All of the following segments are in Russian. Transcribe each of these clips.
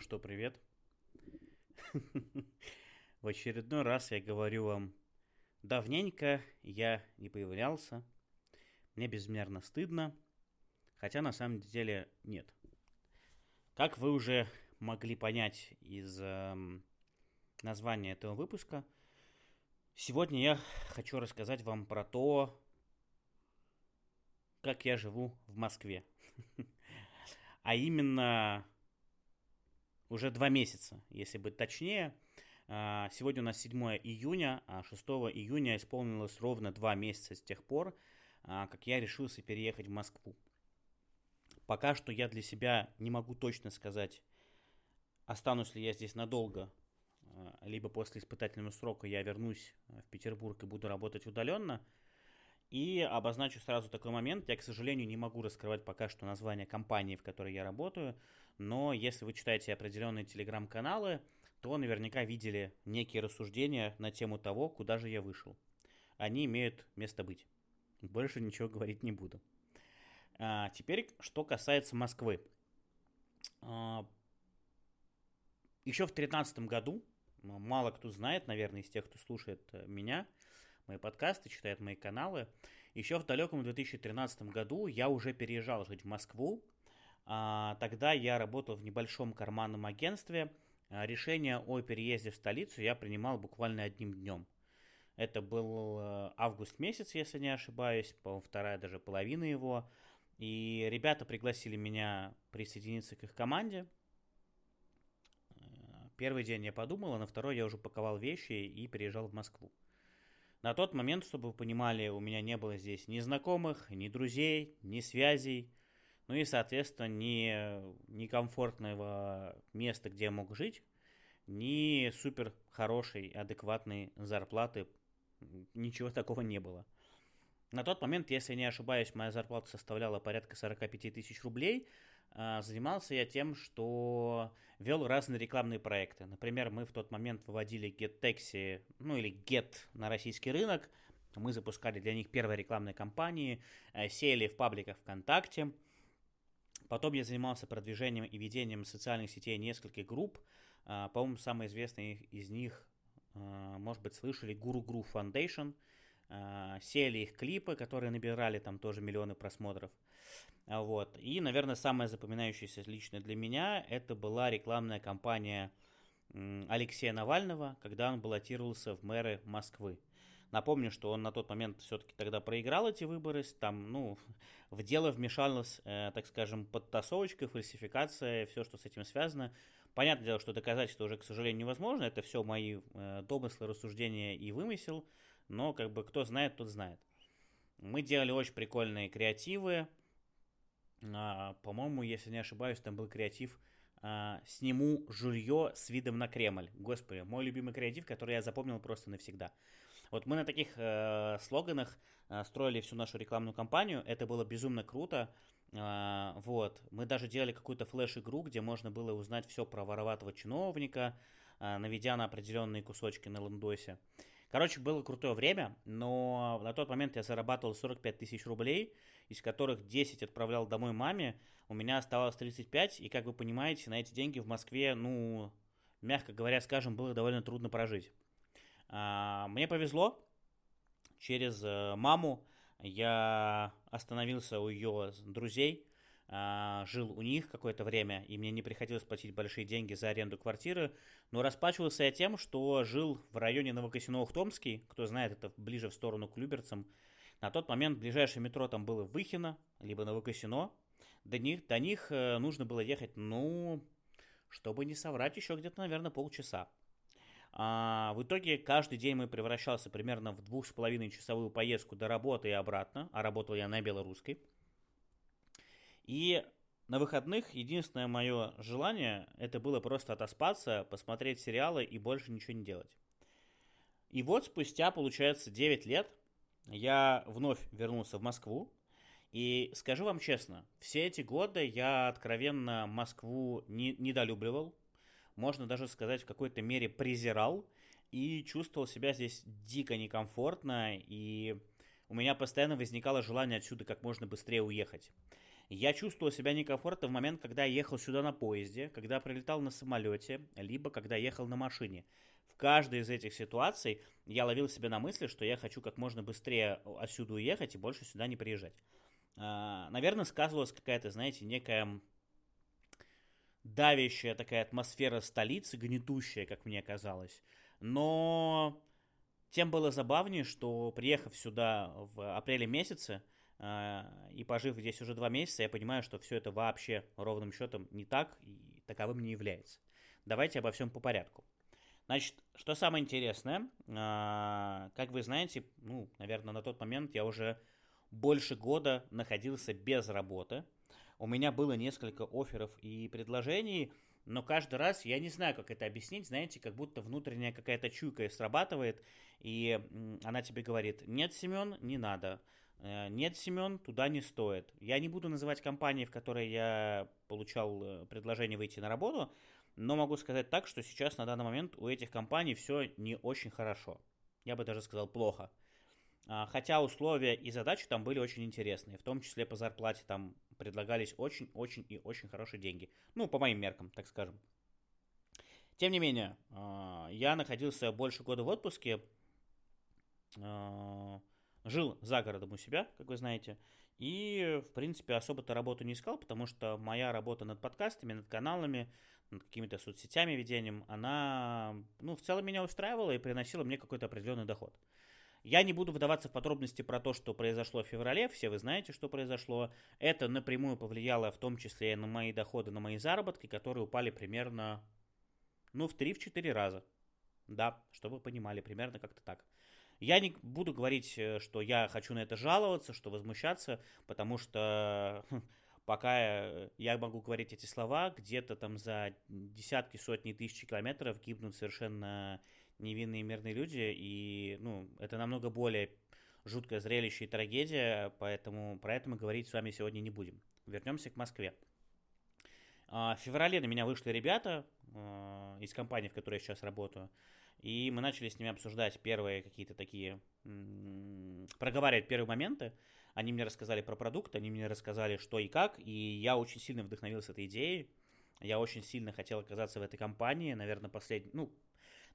Что, привет. В очередной раз я говорю вам, давненько я не появлялся, мне безмерно стыдно, хотя на самом деле нет. Как вы уже могли понять из э, названия этого выпуска, сегодня я хочу рассказать вам про то, как я живу в Москве. А именно уже два месяца, если быть точнее. А, сегодня у нас 7 июня, а 6 июня исполнилось ровно два месяца с тех пор, а, как я решился переехать в Москву. Пока что я для себя не могу точно сказать, останусь ли я здесь надолго, а, либо после испытательного срока я вернусь в Петербург и буду работать удаленно – и обозначу сразу такой момент. Я, к сожалению, не могу раскрывать пока что название компании, в которой я работаю. Но если вы читаете определенные телеграм-каналы, то наверняка видели некие рассуждения на тему того, куда же я вышел. Они имеют место быть. Больше ничего говорить не буду. А, теперь, что касается Москвы. А, еще в 2013 году, мало кто знает, наверное, из тех, кто слушает э, меня, мои подкасты, читает мои каналы. Еще в далеком 2013 году я уже переезжал жить в Москву. А, тогда я работал в небольшом карманном агентстве. А, решение о переезде в столицу я принимал буквально одним днем. Это был э, август месяц, если не ошибаюсь, по вторая даже половина его. И ребята пригласили меня присоединиться к их команде. Э, первый день я подумал, а на второй я уже паковал вещи и переезжал в Москву. На тот момент, чтобы вы понимали, у меня не было здесь ни знакомых, ни друзей, ни связей, ну и, соответственно, ни, ни комфортного места, где я мог жить, ни супер хорошей, адекватной зарплаты, ничего такого не было. На тот момент, если не ошибаюсь, моя зарплата составляла порядка 45 тысяч рублей, занимался я тем, что вел разные рекламные проекты. Например, мы в тот момент выводили GetTaxi, ну или Get на российский рынок. Мы запускали для них первые рекламные кампании, э, сеяли в пабликах ВКонтакте. Потом я занимался продвижением и ведением социальных сетей нескольких групп. А, по-моему, самый известный из них, а, может быть, слышали, Guru Guru Foundation – а, сели их клипы, которые набирали там тоже миллионы просмотров. А, вот. И, наверное, самое запоминающееся лично для меня, это была рекламная кампания Алексея Навального, когда он баллотировался в мэры Москвы. Напомню, что он на тот момент все-таки тогда проиграл эти выборы, там, ну, в дело вмешалась, э, так скажем, подтасовочка, фальсификация, все, что с этим связано. Понятное дело, что доказать это уже, к сожалению, невозможно, это все мои э, домыслы, рассуждения и вымысел, но как бы кто знает, тот знает. Мы делали очень прикольные креативы. А, по-моему, если не ошибаюсь, там был креатив а, «Сниму жулье с видом на Кремль». Господи, мой любимый креатив, который я запомнил просто навсегда. Вот мы на таких э, слоганах э, строили всю нашу рекламную кампанию. Это было безумно круто. Э, вот. Мы даже делали какую-то флеш-игру, где можно было узнать все про вороватого чиновника, э, наведя на определенные кусочки на лендосе. Короче, было крутое время, но на тот момент я зарабатывал 45 тысяч рублей, из которых 10 отправлял домой маме, у меня оставалось 35, и, как вы понимаете, на эти деньги в Москве, ну, мягко говоря, скажем, было довольно трудно прожить. А, мне повезло, через э, маму я остановился у ее друзей, а, жил у них какое-то время, и мне не приходилось платить большие деньги за аренду квартиры, но расплачивался я тем, что жил в районе Новокосино-Ухтомский, кто знает, это ближе в сторону к Люберцам. На тот момент ближайшее метро там было Выхино, либо Новокосино. До них, до них э, нужно было ехать, ну, чтобы не соврать, еще где-то, наверное, полчаса. А, в итоге каждый день мы превращался примерно в двух с половиной часовую поездку до работы и обратно, а работал я на белорусской. И на выходных единственное мое желание это было просто отоспаться, посмотреть сериалы и больше ничего не делать. И вот спустя, получается, 9 лет я вновь вернулся в Москву. И скажу вам честно, все эти годы я откровенно Москву не, недолюбливал. Можно даже сказать, в какой-то мере презирал. И чувствовал себя здесь дико некомфортно. И у меня постоянно возникало желание отсюда как можно быстрее уехать. Я чувствовал себя некомфортно в момент, когда я ехал сюда на поезде, когда прилетал на самолете, либо когда ехал на машине. В каждой из этих ситуаций я ловил себя на мысли, что я хочу как можно быстрее отсюда уехать и больше сюда не приезжать. А, наверное, сказывалась какая-то, знаете, некая давящая такая атмосфера столицы, гнетущая, как мне казалось. Но тем было забавнее, что приехав сюда в апреле месяце и пожив здесь уже два месяца, я понимаю, что все это вообще ровным счетом не так и таковым не является. Давайте обо всем по порядку. Значит, что самое интересное, а, как вы знаете, ну, наверное, на тот момент я уже больше года находился без работы. У меня было несколько офферов и предложений, но каждый раз я не знаю, как это объяснить, знаете, как будто внутренняя какая-то чуйка срабатывает, и она тебе говорит, нет, Семен, не надо, нет, Семен, туда не стоит. Я не буду называть компании, в которой я получал э, предложение выйти на работу, но могу сказать так, что сейчас на данный момент у этих компаний все не очень хорошо. Я бы даже сказал плохо. А, хотя условия и задачи там были очень интересные, в том числе по зарплате там предлагались очень-очень и очень хорошие деньги. Ну, по моим меркам, так скажем. Тем не менее, а, я находился больше года в отпуске, а, жил за городом у себя, как вы знаете, и, в принципе, особо-то работу не искал, потому что моя работа над подкастами, над каналами, над какими-то соцсетями, ведением, она, ну, в целом меня устраивала и приносила мне какой-то определенный доход. Я не буду вдаваться в подробности про то, что произошло в феврале, все вы знаете, что произошло. Это напрямую повлияло в том числе и на мои доходы, на мои заработки, которые упали примерно, ну, в 3-4 раза. Да, чтобы вы понимали, примерно как-то так. Я не буду говорить, э, что я хочу на это жаловаться, что возмущаться, потому что пока я могу говорить эти слова, где-то там за десятки, сотни тысяч километров гибнут совершенно невинные мирные люди, и, ну, это намного более жуткое зрелище и трагедия, поэтому про это мы говорить с вами сегодня не будем. Вернемся к Москве. А, в феврале на меня вышли ребята а, из компании, в которой я сейчас работаю, и мы начали с ними обсуждать первые какие-то такие, проговаривать первые моменты. Они мне рассказали про продукт, они мне рассказали, что и как, и я очень сильно вдохновился этой идеей. Я очень сильно хотел оказаться в этой компании, наверное, последний, ну,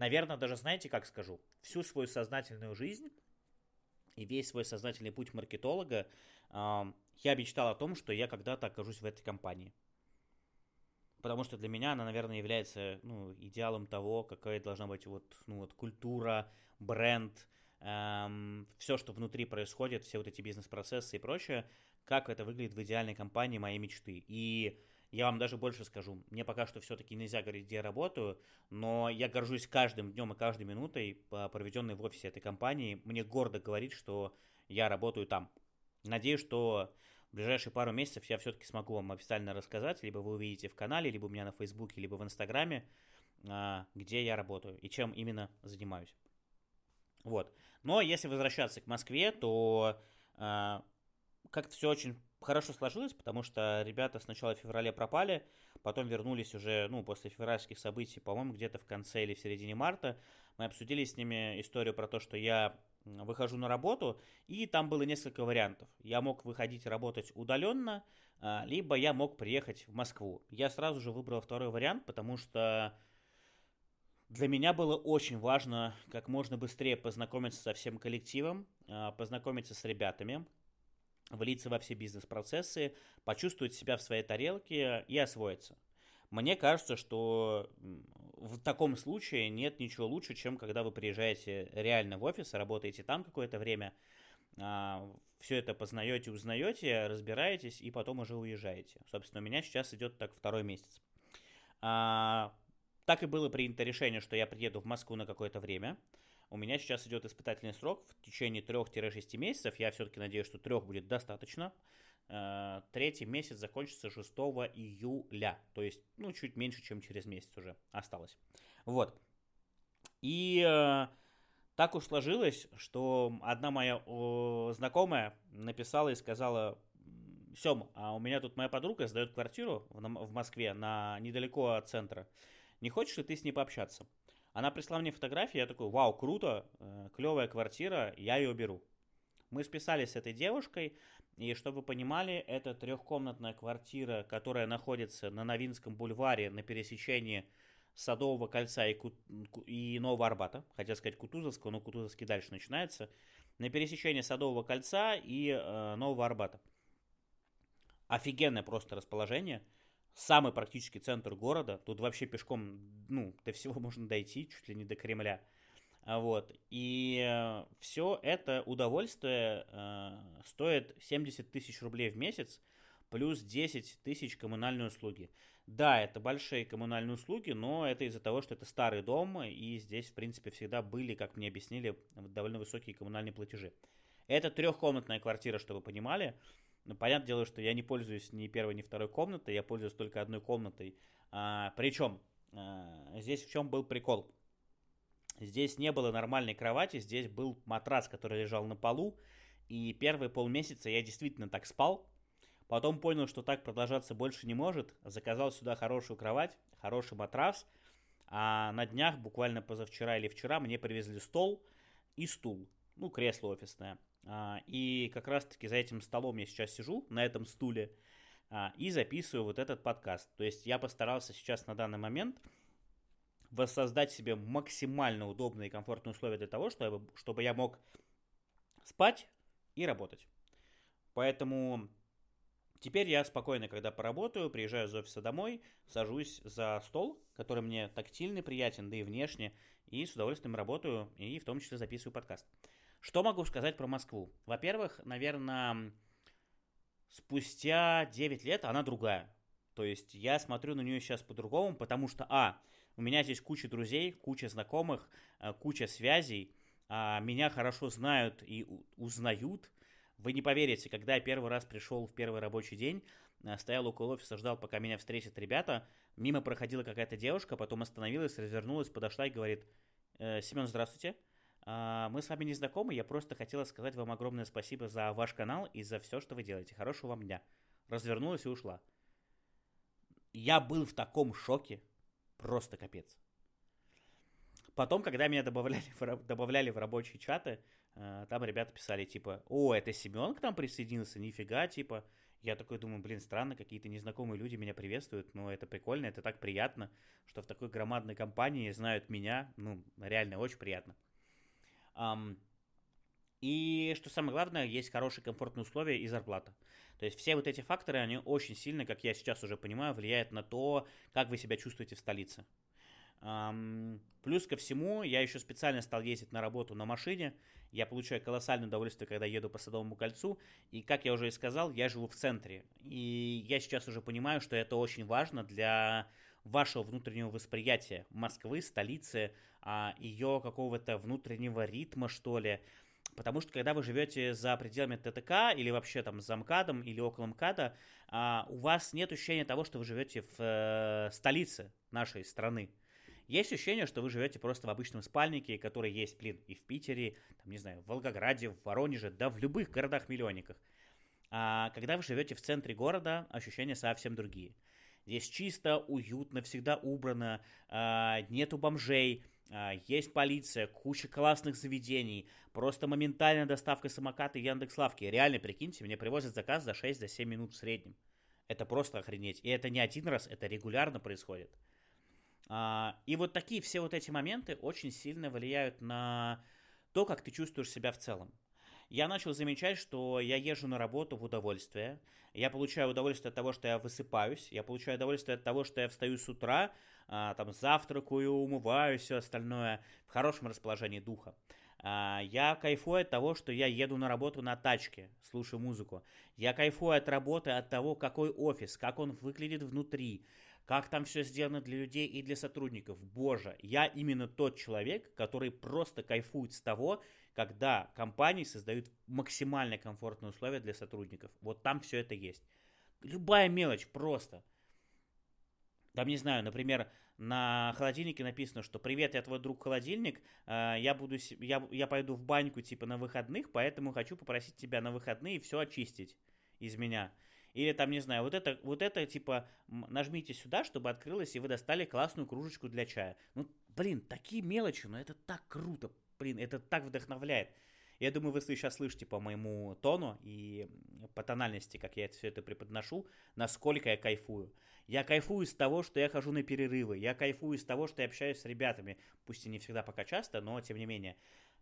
Наверное, даже знаете, как скажу, всю свою сознательную жизнь и весь свой сознательный путь маркетолога э, я мечтал о том, что я когда-то окажусь в этой компании. Потому что для меня она, наверное, является ну, идеалом того, какая должна быть вот, ну, вот культура, бренд, эм, все, что внутри происходит, все вот эти бизнес-процессы и прочее, как это выглядит в идеальной компании моей мечты. И я вам даже больше скажу. Мне пока что все-таки нельзя говорить, где я работаю, но я горжусь каждым днем и каждой минутой, проведенной в офисе этой компании. Мне гордо говорить, что я работаю там. Надеюсь, что в ближайшие пару месяцев я все-таки смогу вам официально рассказать, либо вы увидите в канале, либо у меня на Фейсбуке, либо в Инстаграме, а, где я работаю и чем именно занимаюсь. Вот. Но если возвращаться к Москве, то а, как-то все очень хорошо сложилось, потому что ребята сначала в феврале пропали, потом вернулись уже, ну, после февральских событий, по-моему, где-то в конце или в середине марта. Мы обсудили с ними историю про то, что я выхожу на работу, и там было несколько вариантов. Я мог выходить работать удаленно, а, либо я мог приехать в Москву. Я сразу же выбрал второй вариант, потому что для меня было очень важно как можно быстрее познакомиться со всем коллективом, а, познакомиться с ребятами, влиться во все бизнес-процессы, почувствовать себя в своей тарелке и освоиться. Мне кажется, что в таком случае нет ничего лучше, чем когда вы приезжаете реально в офис, работаете там какое-то время, а, все это познаете, узнаете, разбираетесь и потом уже уезжаете. Собственно, у меня сейчас идет так второй месяц. А, так и было принято решение, что я приеду в Москву на какое-то время. У меня сейчас идет испытательный срок в течение 3-6 месяцев. Я все-таки надеюсь, что трех будет достаточно. Э, третий месяц закончится 6 июля. То есть, ну, чуть меньше, чем через месяц уже осталось. Вот. И э, так уж сложилось, что одна моя о, знакомая написала и сказала, Сем, а у меня тут моя подруга сдает квартиру в, в Москве на недалеко от центра. Не хочешь ли ты с ней пообщаться? Она прислала мне фотографии, я такой, вау, круто, э, клевая квартира, я ее беру. Мы списались с этой девушкой, и чтобы вы понимали, это трехкомнатная квартира, которая находится на Новинском бульваре на пересечении Садового кольца и, Ку... и Нового Арбата. Хотел сказать Кутузовского, но Кутузовский дальше начинается. На пересечении Садового кольца и э, Нового Арбата. Офигенное просто расположение. Самый практический центр города. Тут вообще пешком, ну, до всего можно дойти, чуть ли не до Кремля. А, вот. И э, все это удовольствие э, стоит 70 тысяч рублей в месяц, плюс 10 тысяч коммунальные услуги. Да, это большие коммунальные услуги, но это из-за того, что это старый дом, и здесь, в принципе, всегда были, как мне объяснили, довольно высокие коммунальные платежи. Это трехкомнатная квартира, чтобы вы понимали. Ну, понятное дело, что я не пользуюсь ни первой, ни второй комнатой, я пользуюсь только одной комнатой. А, причем, а, здесь в чем был прикол? Здесь не было нормальной кровати, здесь был матрас, который лежал на полу. И первые полмесяца я действительно так спал. Потом понял, что так продолжаться больше не может. Заказал сюда хорошую кровать, хороший матрас. А на днях, буквально позавчера или вчера, мне привезли стол и стул. Ну, кресло офисное. А, и как раз-таки за этим столом я сейчас сижу, на этом стуле, а, и записываю вот этот подкаст. То есть я постарался сейчас на данный момент воссоздать себе максимально удобные и комфортные условия для того, чтобы, чтобы я мог спать и работать. Поэтому теперь я спокойно, когда поработаю, приезжаю из офиса домой, сажусь за стол, который мне тактильный, приятен, да и внешне, и с удовольствием работаю, и в том числе записываю подкаст. Что могу сказать про Москву? Во-первых, наверное, спустя 9 лет она другая. То есть я смотрю на нее сейчас по-другому, потому что, а, у меня здесь куча друзей, куча знакомых, э, куча связей. А, меня хорошо знают и узнают. Вы не поверите, когда я первый раз пришел в первый рабочий день, э, стоял около офиса, ждал, пока меня встретят ребята, мимо проходила какая-то девушка, потом остановилась, развернулась, подошла и говорит, «Э, Семен, здравствуйте. А, мы с вами не знакомы, я просто хотела сказать вам огромное спасибо за ваш канал и за все, что вы делаете. Хорошего вам дня. Развернулась и ушла. Я был в таком шоке, Просто капец. Потом, когда меня добавляли в, добавляли в рабочие чаты, э, там ребята писали, типа, о, это Семен к нам присоединился, нифига, типа. Я такой думаю, блин, странно, какие-то незнакомые люди меня приветствуют, но это прикольно, это так приятно, что в такой громадной компании знают меня, ну, реально очень приятно. Um, и что самое главное, есть хорошие комфортные условия и зарплата. То есть все вот эти факторы, они очень сильно, как я сейчас уже понимаю, влияют на то, как вы себя чувствуете в столице. Плюс ко всему, я еще специально стал ездить на работу на машине. Я получаю колоссальное удовольствие, когда еду по Садовому кольцу. И, как я уже и сказал, я живу в центре. И я сейчас уже понимаю, что это очень важно для вашего внутреннего восприятия Москвы, столицы, а, ее какого-то внутреннего ритма, что ли. Потому что когда вы живете за пределами ТТК или вообще там за МКАДом или около МКАДа, а, у вас нет ощущения того, что вы живете в э, столице нашей страны. Есть ощущение, что вы живете просто в обычном спальнике, который есть, блин, и в Питере, там, не знаю, в Волгограде, в Воронеже, да в любых городах-миллионниках. А когда вы живете в центре города, ощущения совсем другие. Здесь чисто, уютно, всегда убрано, а, нету бомжей, есть полиция, куча классных заведений, просто моментальная доставка самоката Яндекс Лавки. Реально, прикиньте, мне привозят заказ за 6-7 минут в среднем. Это просто охренеть. И это не один раз, это регулярно происходит. А, и вот такие все вот эти моменты очень сильно влияют на то, как ты чувствуешь себя в целом. Я начал замечать, что я езжу на работу в удовольствие. Я получаю удовольствие от того, что я высыпаюсь. Я получаю удовольствие от того, что я встаю с утра, а, там завтракаю, умываюсь, все остальное в хорошем расположении духа. А, я кайфую от того, что я еду на работу на тачке, слушаю музыку. Я кайфую от работы, от того, какой офис, как он выглядит внутри, как там все сделано для людей и для сотрудников. Боже, я именно тот человек, который просто кайфует с того, когда компании создают максимально комфортные условия для сотрудников. Вот там все это есть. Любая мелочь просто – там, не знаю, например, на холодильнике написано, что «Привет, я твой друг холодильник, э, я, буду, я, я пойду в баньку типа на выходных, поэтому хочу попросить тебя на выходные все очистить из меня». Или там, не знаю, вот это, вот это типа нажмите сюда, чтобы открылось, и вы достали классную кружечку для чая. Ну, блин, такие мелочи, но это так круто, блин, это так вдохновляет. Я думаю, вы сейчас слышите по моему тону и по тональности, как я все это преподношу, насколько я кайфую. Я кайфую с того, что я хожу на перерывы, я кайфую с того, что я общаюсь с ребятами, пусть и не всегда пока часто, но тем не менее.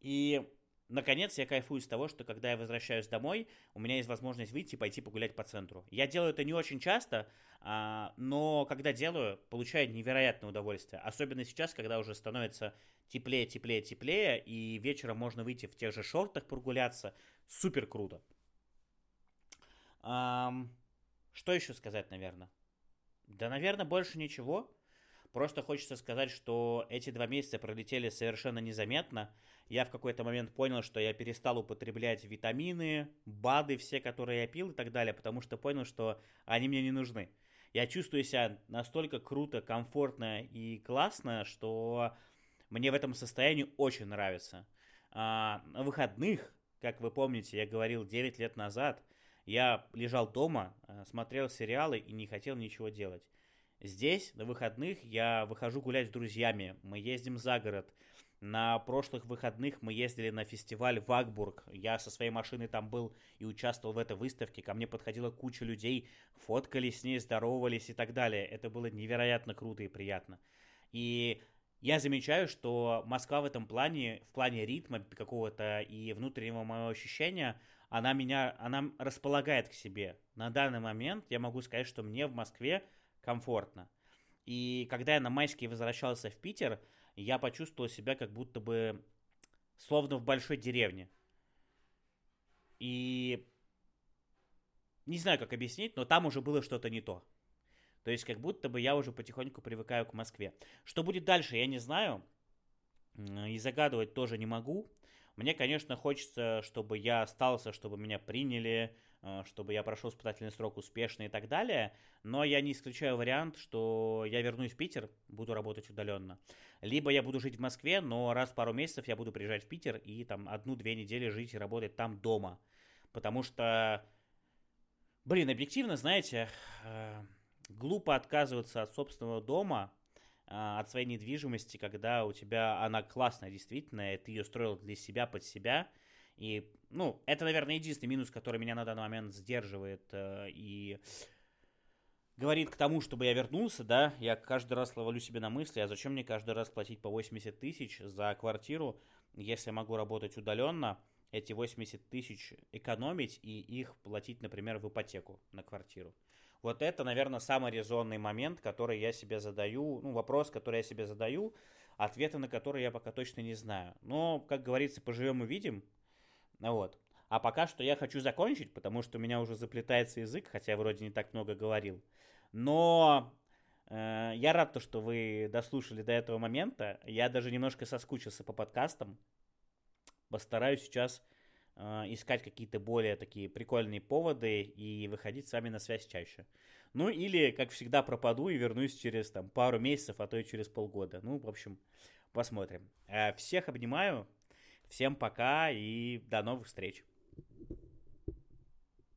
И наконец, я кайфую с того, что когда я возвращаюсь домой, у меня есть возможность выйти и пойти погулять по центру. Я делаю это не очень часто, а, но когда делаю, получаю невероятное удовольствие. Особенно сейчас, когда уже становится теплее, теплее, теплее, и вечером можно выйти в тех же шортах прогуляться. Супер круто. Что еще сказать, наверное? Да, наверное, больше ничего. Просто хочется сказать, что эти два месяца пролетели совершенно незаметно. Я в какой-то момент понял, что я перестал употреблять витамины, БАДы, все, которые я пил и так далее, потому что понял, что они мне не нужны. Я чувствую себя настолько круто, комфортно и классно, что мне в этом состоянии очень нравится. А, на выходных, как вы помните, я говорил 9 лет назад, я лежал дома, э, смотрел сериалы и не хотел ничего делать. Здесь, на выходных, я выхожу гулять с друзьями, мы ездим за город. На прошлых выходных мы ездили на фестиваль в Агбург. Я со своей машиной там был и участвовал в этой выставке. Ко мне подходила куча людей, фоткались с ней, здоровались и так далее. Это было невероятно круто и приятно. И я замечаю, что Москва в этом плане, в плане ритма какого-то и внутреннего моего ощущения, она меня, она располагает к себе. На данный момент я могу сказать, что мне в Москве комфортно. И когда я на майские возвращался в Питер, я почувствовал себя как будто бы словно в большой деревне. И не знаю, как объяснить, но там уже было что-то не то. То есть как будто бы я уже потихоньку привыкаю к Москве. Что будет дальше, я не знаю. И загадывать тоже не могу. Мне, конечно, хочется, чтобы я остался, чтобы меня приняли, Э, чтобы я прошел испытательный срок успешно и так далее. Но я не исключаю вариант, что я вернусь в Питер, буду работать удаленно. Либо я буду жить в Москве, но раз в пару месяцев я буду приезжать в Питер и там одну-две недели жить и работать там дома. Потому что, блин, объективно, знаете, э, глупо отказываться от собственного дома, от своей недвижимости, когда у тебя она классная, действительно, и ты ее строил для себя, под себя – и, ну, это, наверное, единственный минус, который меня на данный момент сдерживает э, и говорит к тому, чтобы я вернулся, да, я каждый раз ловлю себе на мысли, а зачем мне каждый раз платить по 80 тысяч за квартиру, если я могу работать удаленно, эти 80 тысяч экономить и их платить, например, в ипотеку на квартиру. Вот это, наверное, самый резонный момент, который я себе задаю, ну, вопрос, который я себе задаю, ответа на который я пока точно не знаю. Но, как говорится, поживем и видим. Вот. А пока что я хочу закончить, потому что у меня уже заплетается язык, хотя я вроде не так много говорил. Но э, я рад, то, что вы дослушали до этого момента. Я даже немножко соскучился по подкастам. Постараюсь сейчас искать какие-то более такие прикольные поводы и выходить с вами на связь чаще. Ну или, как всегда, пропаду и вернусь через там, пару месяцев, а то и через полгода. Ну, в общем, посмотрим. Э, всех обнимаю. Всем пока и до новых встреч.